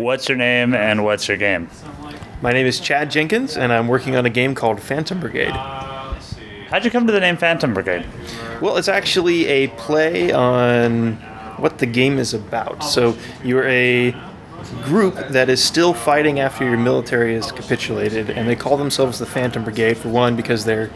What's your name and what's your game? My name is Chad Jenkins, and I'm working on a game called Phantom Brigade. How'd you come to the name Phantom Brigade? Well, it's actually a play on what the game is about. So you're a group that is still fighting after your military has capitulated, and they call themselves the Phantom Brigade for one because they're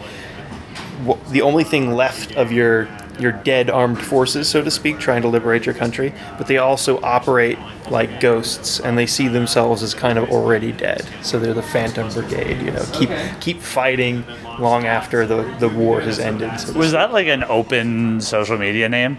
the only thing left of your your dead armed forces, so to speak, trying to liberate your country. But they also operate like ghosts, and they see themselves as kind of already dead. So they're the Phantom Brigade. You know, keep keep fighting long after the the war has ended. So Was that like an open social media name?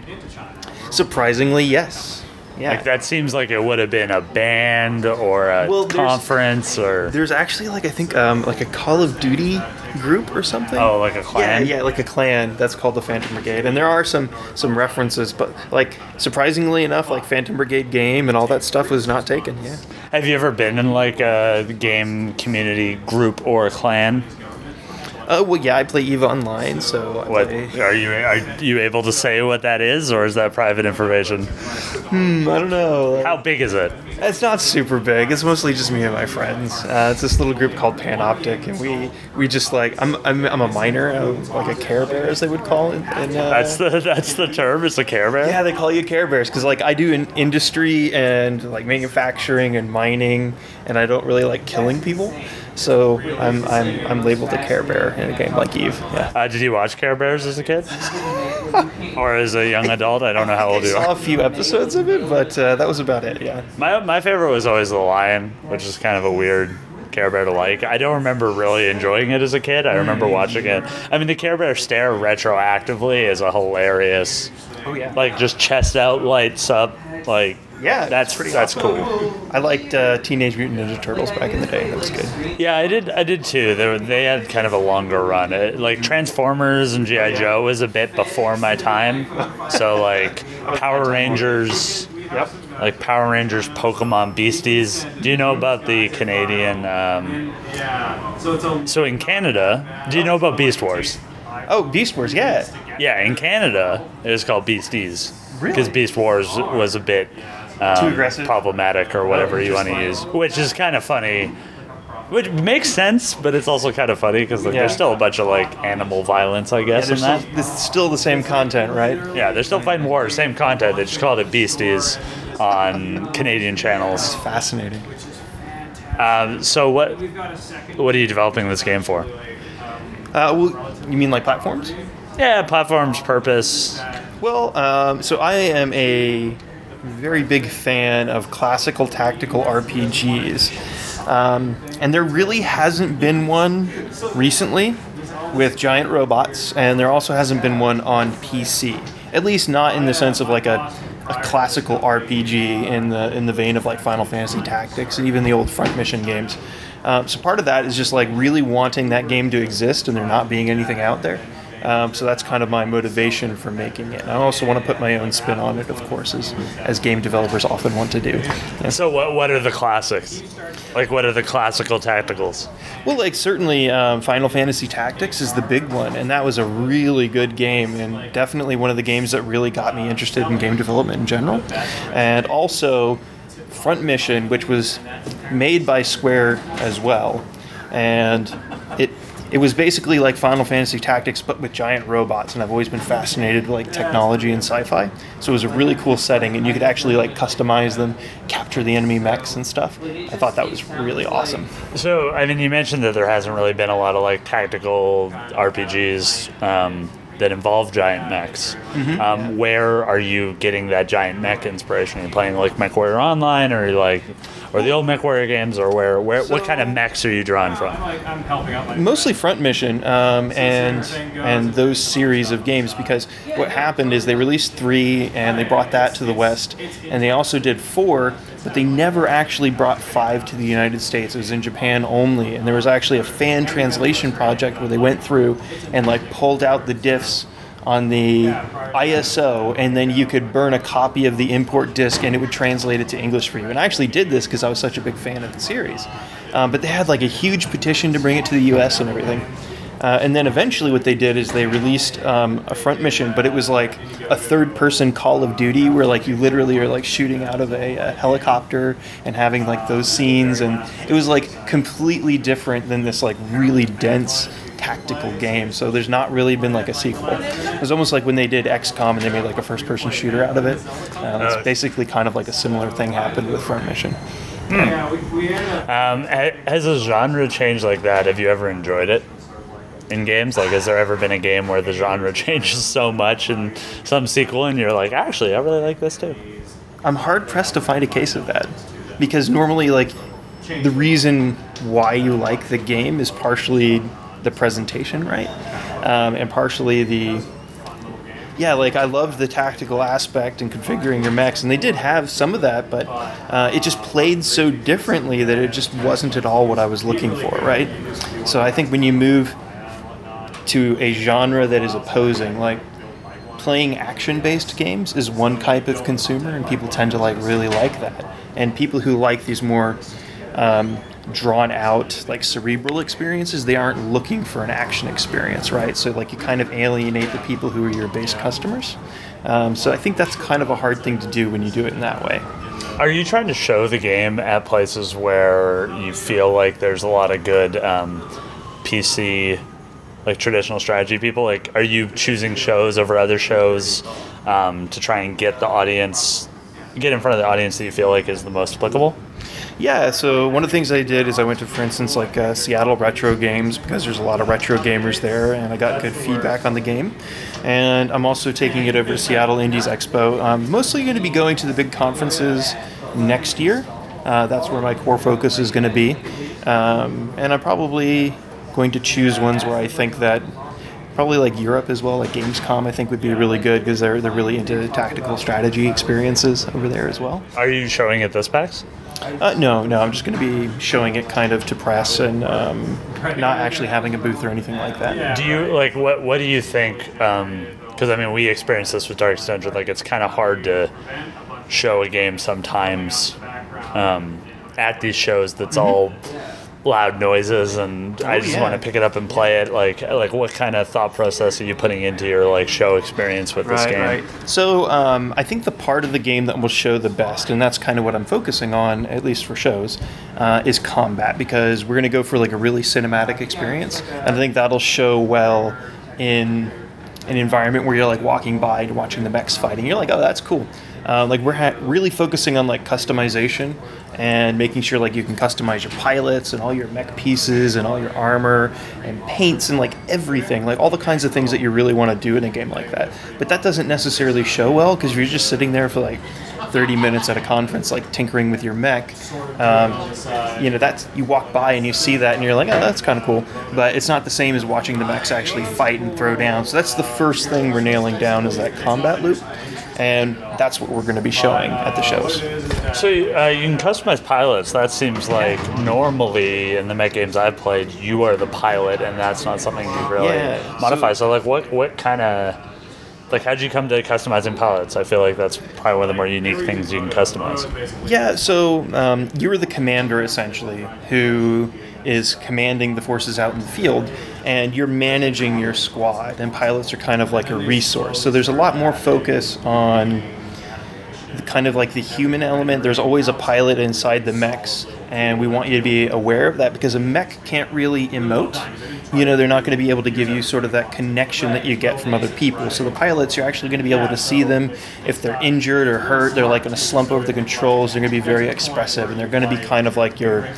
Surprisingly, yes. Yeah. Like that seems like it would have been a band or a Well, conference or There's actually like I think um, like a Call of Duty group or something. oh, like a clan. Yeah, yeah, like a clan. That's called the Phantom Brigade, and there are some some references, but like surprisingly enough, like Phantom Brigade game and all that stuff was not taken. Yeah. Have you ever been in like a game community group or a clan? Uh, well, yeah, I play Eve Online, so What play- are you are you able to say what that is, or is that private information? Hmm, I don't know. How big is it? It's not super big. It's mostly just me and my friends. Uh, it's this little group called Panoptic, and we we just like I'm I'm, I'm a miner, uh, like a Care Bear, as they would call it. Uh, That's the that's the term. It's a Care Bear. Yeah, they call you Care Bears because like I do in industry and like manufacturing and mining, and I don't really like killing people, so I'm I'm I'm labeled a Care Bear in a game like Eve. Yeah. Uh, did you watch Care Bears as a kid, or as a young adult? I don't know how old you Saw are. a few episodes of it, but uh, that was about it. Yeah. My my favorite was always the lion, which is kind of a weird Care Bear to like. I don't remember really enjoying it as a kid. I remember watching it. I mean, the Care Bear stare retroactively is a hilarious, Oh yeah. like just chest out, lights up, like yeah, that's pretty that's awesome. cool. I liked uh, Teenage Mutant Ninja Turtles back in the day. That was good. Yeah, I did. I did too. They, were, they had kind of a longer run. It, like Transformers and GI Joe was a bit before my time. So like Power Rangers, Yep. like Power Rangers, Pokemon, Beasties. Do you know about the Canadian? Um, yeah. so it's only So in Canada, do you know about Beast Wars? Oh, Beast Wars. Yeah. Yeah, in Canada, it was called Beasties Really? because Beast Wars was a bit um, Too aggressive? problematic or whatever you want to use, which is kind of funny. Which makes sense, but it's also kind of funny because like, Yeah. there's still a bunch of like animal violence, I guess, in There's that. still, is still the same content, right? Yeah, they're still fighting wars, same content. They just called it Beasties on Canadian channels. Fascinating. Um, so what what are you developing this game for? Uh, well, you mean like platforms? Yeah, platforms, purpose. Well, um, so I am a very big fan of classical tactical RPGs. Um, and there really hasn't been one recently with giant robots, and there also hasn't been one on PC. At least not in the sense of like a, a classical RPG in the in the vein of like Final Fantasy Tactics and even the old Front Mission games. Um, so part of that is just like really wanting that game to exist and there not being anything out there. Um, so that's kind of my motivation for making it. And I also want to put my own spin on it, of course, as, as game developers often want to do. Yeah. So what what are the classics? Like what are the classical tacticals? Well, like certainly um, Final Fantasy Tactics is the big one, and that was a really good game, and definitely one of the games that really got me interested in game development in general. And also Front Mission, which was made by Square as well, and it was basically like Final Fantasy Tactics but with giant robots, and I've always been fascinated with like technology and sci-fi. So it was a really cool setting, and you could actually like customize them, capture the enemy mechs and stuff. I thought that was really awesome. So, I mean, you mentioned that there hasn't really been a lot of like tactical RPGs um, that involve giant mechs. Mm-hmm. Um, where are you getting that giant mech inspiration? Are you playing like MechWarrior Online, or like, or the old MechWarrior games, or where, where, what kind of mechs are you drawing from? i'm helping out mostly front mission um, and and those series of games because what happened is they released three and they brought that to the west and they also did four but they never actually brought five to the united states it was in japan only and there was actually a fan translation project where they went through and like pulled out the diffs on the ISO, and then you could burn a copy of the import disc, and it would translate it to English for you. And I actually did this because I was such a big fan of the series. Um, but they had like a huge petition to bring it to the U.S. and everything. Uh, and then eventually, what they did is they released um, a front mission, but it was like a third-person Call of Duty, where like you literally are like shooting out of a, a helicopter and having like those scenes, and it was like completely different than this like really dense tactical game. So there's not really been like a sequel. It was almost like when they did XCOM and they made like a first-person shooter out of it. Uh, it's Uh, basically kind of like a similar thing happened with Front Mission. Um, has a genre changed like that? Have you ever enjoyed it in games? Like, has there ever been a game where the genre changes so much in some sequel and you're like, actually, I really like this too? I'm hard pressed to find a case of that because normally, like, the reason why you like the game is partially the presentation, right? Um, and partially the yeah, like I loved the tactical aspect and configuring your mechs, and they did have some of that, but uh, it just played so differently that it just wasn't at all what I was looking for, right? So I think when you move to a genre that is opposing, like playing action-based games is one type of consumer, and people tend to like really like that. And people who like these more um, drawn out, like cerebral experiences, they aren't looking for an action experience, right? So like you kind of alienate the people who are your base customers. Um, so I think that's kind of a hard thing to do when you do it in that way. Are you trying to show the game at places where you feel like there's a lot of good um, PC, like traditional strategy people? Like, are you choosing shows over other shows um, to try and get the audience, get in front of the audience that you feel like is the most applicable? Yeah, so one of the things I did is I went to, for instance, like uh, Seattle Retro Games because there's a lot of retro gamers there, and I got good feedback on the game. And I'm also taking it over to Seattle Indies Expo. I'm mostly going to be going to the big conferences next year. Uh, that's where my core focus is going to be. Um, and I'm probably going to choose ones where I think that probably like Europe as well, like Gamescom, I think would be really good because they're they're really into tactical strategy experiences over there as well. Are you showing at this PAX? Uh, no, no, I'm just going to be showing it kind of to press and um, not actually having a booth or anything like that. Do you like what? What do you think? Because I mean, we experienced this with Dark Dungeon. Like, it's kind of hard to show a game sometimes um, at these shows. That's all loud noises, and I Oh, just yeah. want to pick it up and play it. Like, like what kind of thought process are you putting into your like show experience with this game? Right. So um, I think the part of the game that will show the best, and that's kind of what I'm focusing on, at least for shows, uh, is combat because we're going to go for like a really cinematic experience. And I think that'll show well in an environment where you're like walking by and watching the mechs fighting. You're like, oh, that's cool. Uh, like we're ha- really focusing on like customization and making sure like you can customize your pilots and all your mech pieces and all your armor and paints and like everything, like all the kinds of things that you really want to do in a game like that. But that doesn't necessarily show well because you're just sitting there for like 30 minutes at a conference, like tinkering with your mech. Um, you know, that's you walk by and you see that and you're like, oh, that's kind of cool. But it's not the same as watching the mechs actually fight and throw down. So that's the first thing we're nailing down is that combat loop. And that's what we're going to be showing at the shows. So uh, you can customize pilots. That seems like normally in the mech games I've played, you are the pilot, and that's not something you really Yeah, modify. so- So, like, what what kind of like how'd you come to customizing pilots? I feel like that's probably one of the more unique things you can customize. Yeah, so um, you're the commander essentially who is commanding the forces out in the field, and you're managing your squad, and pilots are kind of like a resource. So there's a lot more focus on the kind of like the human element. There's always a pilot inside the mechs, and we want you to be aware of that because a mech can't really emote. You know, they're not going to be able to give you sort of that connection that you get from other people. So the pilots, you're actually going to be able to see them if they're injured or hurt. They're like going to slump over the controls. They're going to be very expressive, and they're going to be kind of like your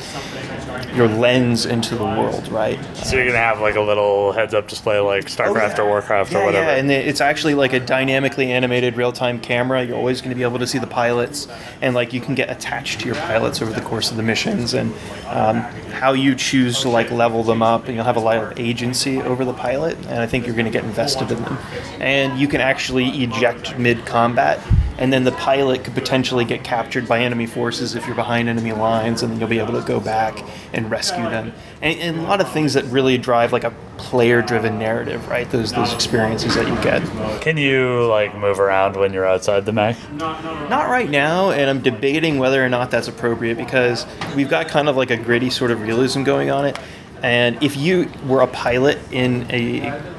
your lens into the world, right? So you're gonna have like a little heads-up display, like StarCraft or Warcraft or whatever. yeah, and it's actually like a dynamically animated real-time camera. You're always to be able to see the pilots, and like you can get attached to your pilots over the course of the missions, and um, how you choose to like level them up, and you'll have a lot of agency over the pilot, and I think you're to get invested in them, and you can actually eject mid-combat. And then the pilot could potentially get captured by enemy forces if you're behind enemy lines, and then you'll be able to go back and rescue them. And, and a lot of things that really drive like a player-driven narrative, right? Those those experiences that you get. Can you like move around when you're outside the mech? Not right now, and I'm debating whether or not that's appropriate because we've got kind of like a gritty sort of realism going on it. And if you were a pilot in a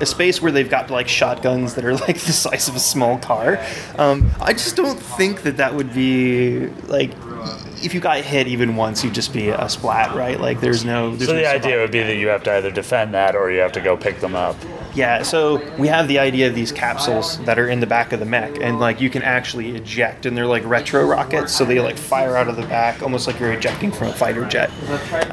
a space where they've got like shotguns that are like the size of a small car, um, I just don't think that that would be like. If you got hit even once, you'd just be a splat, right? Like there's no. There's So no the idea would be that you have to either defend that or you have to go pick them up. Yeah, so we have the idea of these capsules that are in the back of the mech, and like you can actually eject, and they're like retro rockets, so they like fire out of the back, almost like you're ejecting from a fighter jet.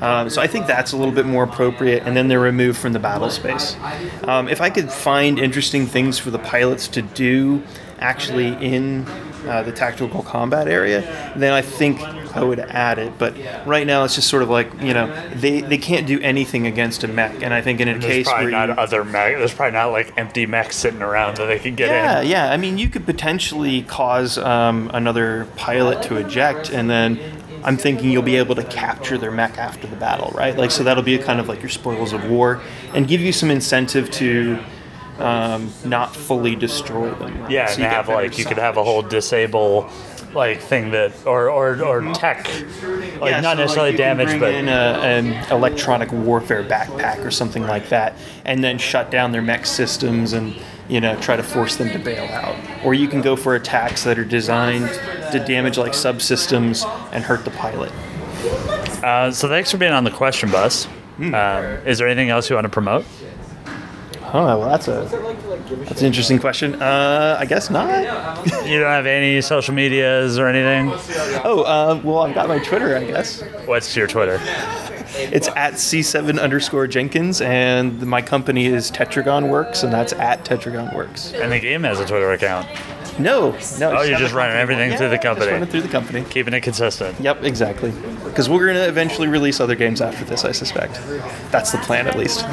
Um, so I think that's a little bit more appropriate, and then they're removed from the battle space. Um, if I could find interesting things for the pilots to do, actually in uh, the tactical combat area, then I think I would add it. But right now, it's just sort of like you know they, they can't do anything against a mech, and I think in a There's case probably where not you, other mech. There's probably not like empty mechs sitting around that they can get yeah, in. yeah. Yeah. I mean, you could potentially cause um, another pilot to eject, and then I'm thinking you'll be able to capture their mech after the battle, right? Like, so that'll be a kind of like your spoils of war, and give you some incentive to um, not fully destroy them. Yeah, So and have like you could have a whole disable like thing that or or, or tech like Yeah, not so, necessarily can damage but in a, an electronic warfare backpack or something like that, and then shut down their mech systems and you know try to force them to bail out. Or you can go for attacks that are designed to damage like subsystems and hurt the pilot. uh, so thanks for being on the question bus. Hmm. Um, is there anything else you want to promote? Oh well, that's a that's an interesting question. Uh, I guess not. You don't have any social medias or anything? Oh, uh, well, I've got my Twitter. I guess What's your Twitter? it's at c7 underscore Jenkins, and my company is Tetragon Works, and that's at Tetragon Works. And the game has a Twitter account. No, no. Oh, you're just running company. everything through the company. Just running through the company. Keeping it consistent. Yep, exactly. Because we're going to eventually release other games after this, I suspect. That's the plan, at least.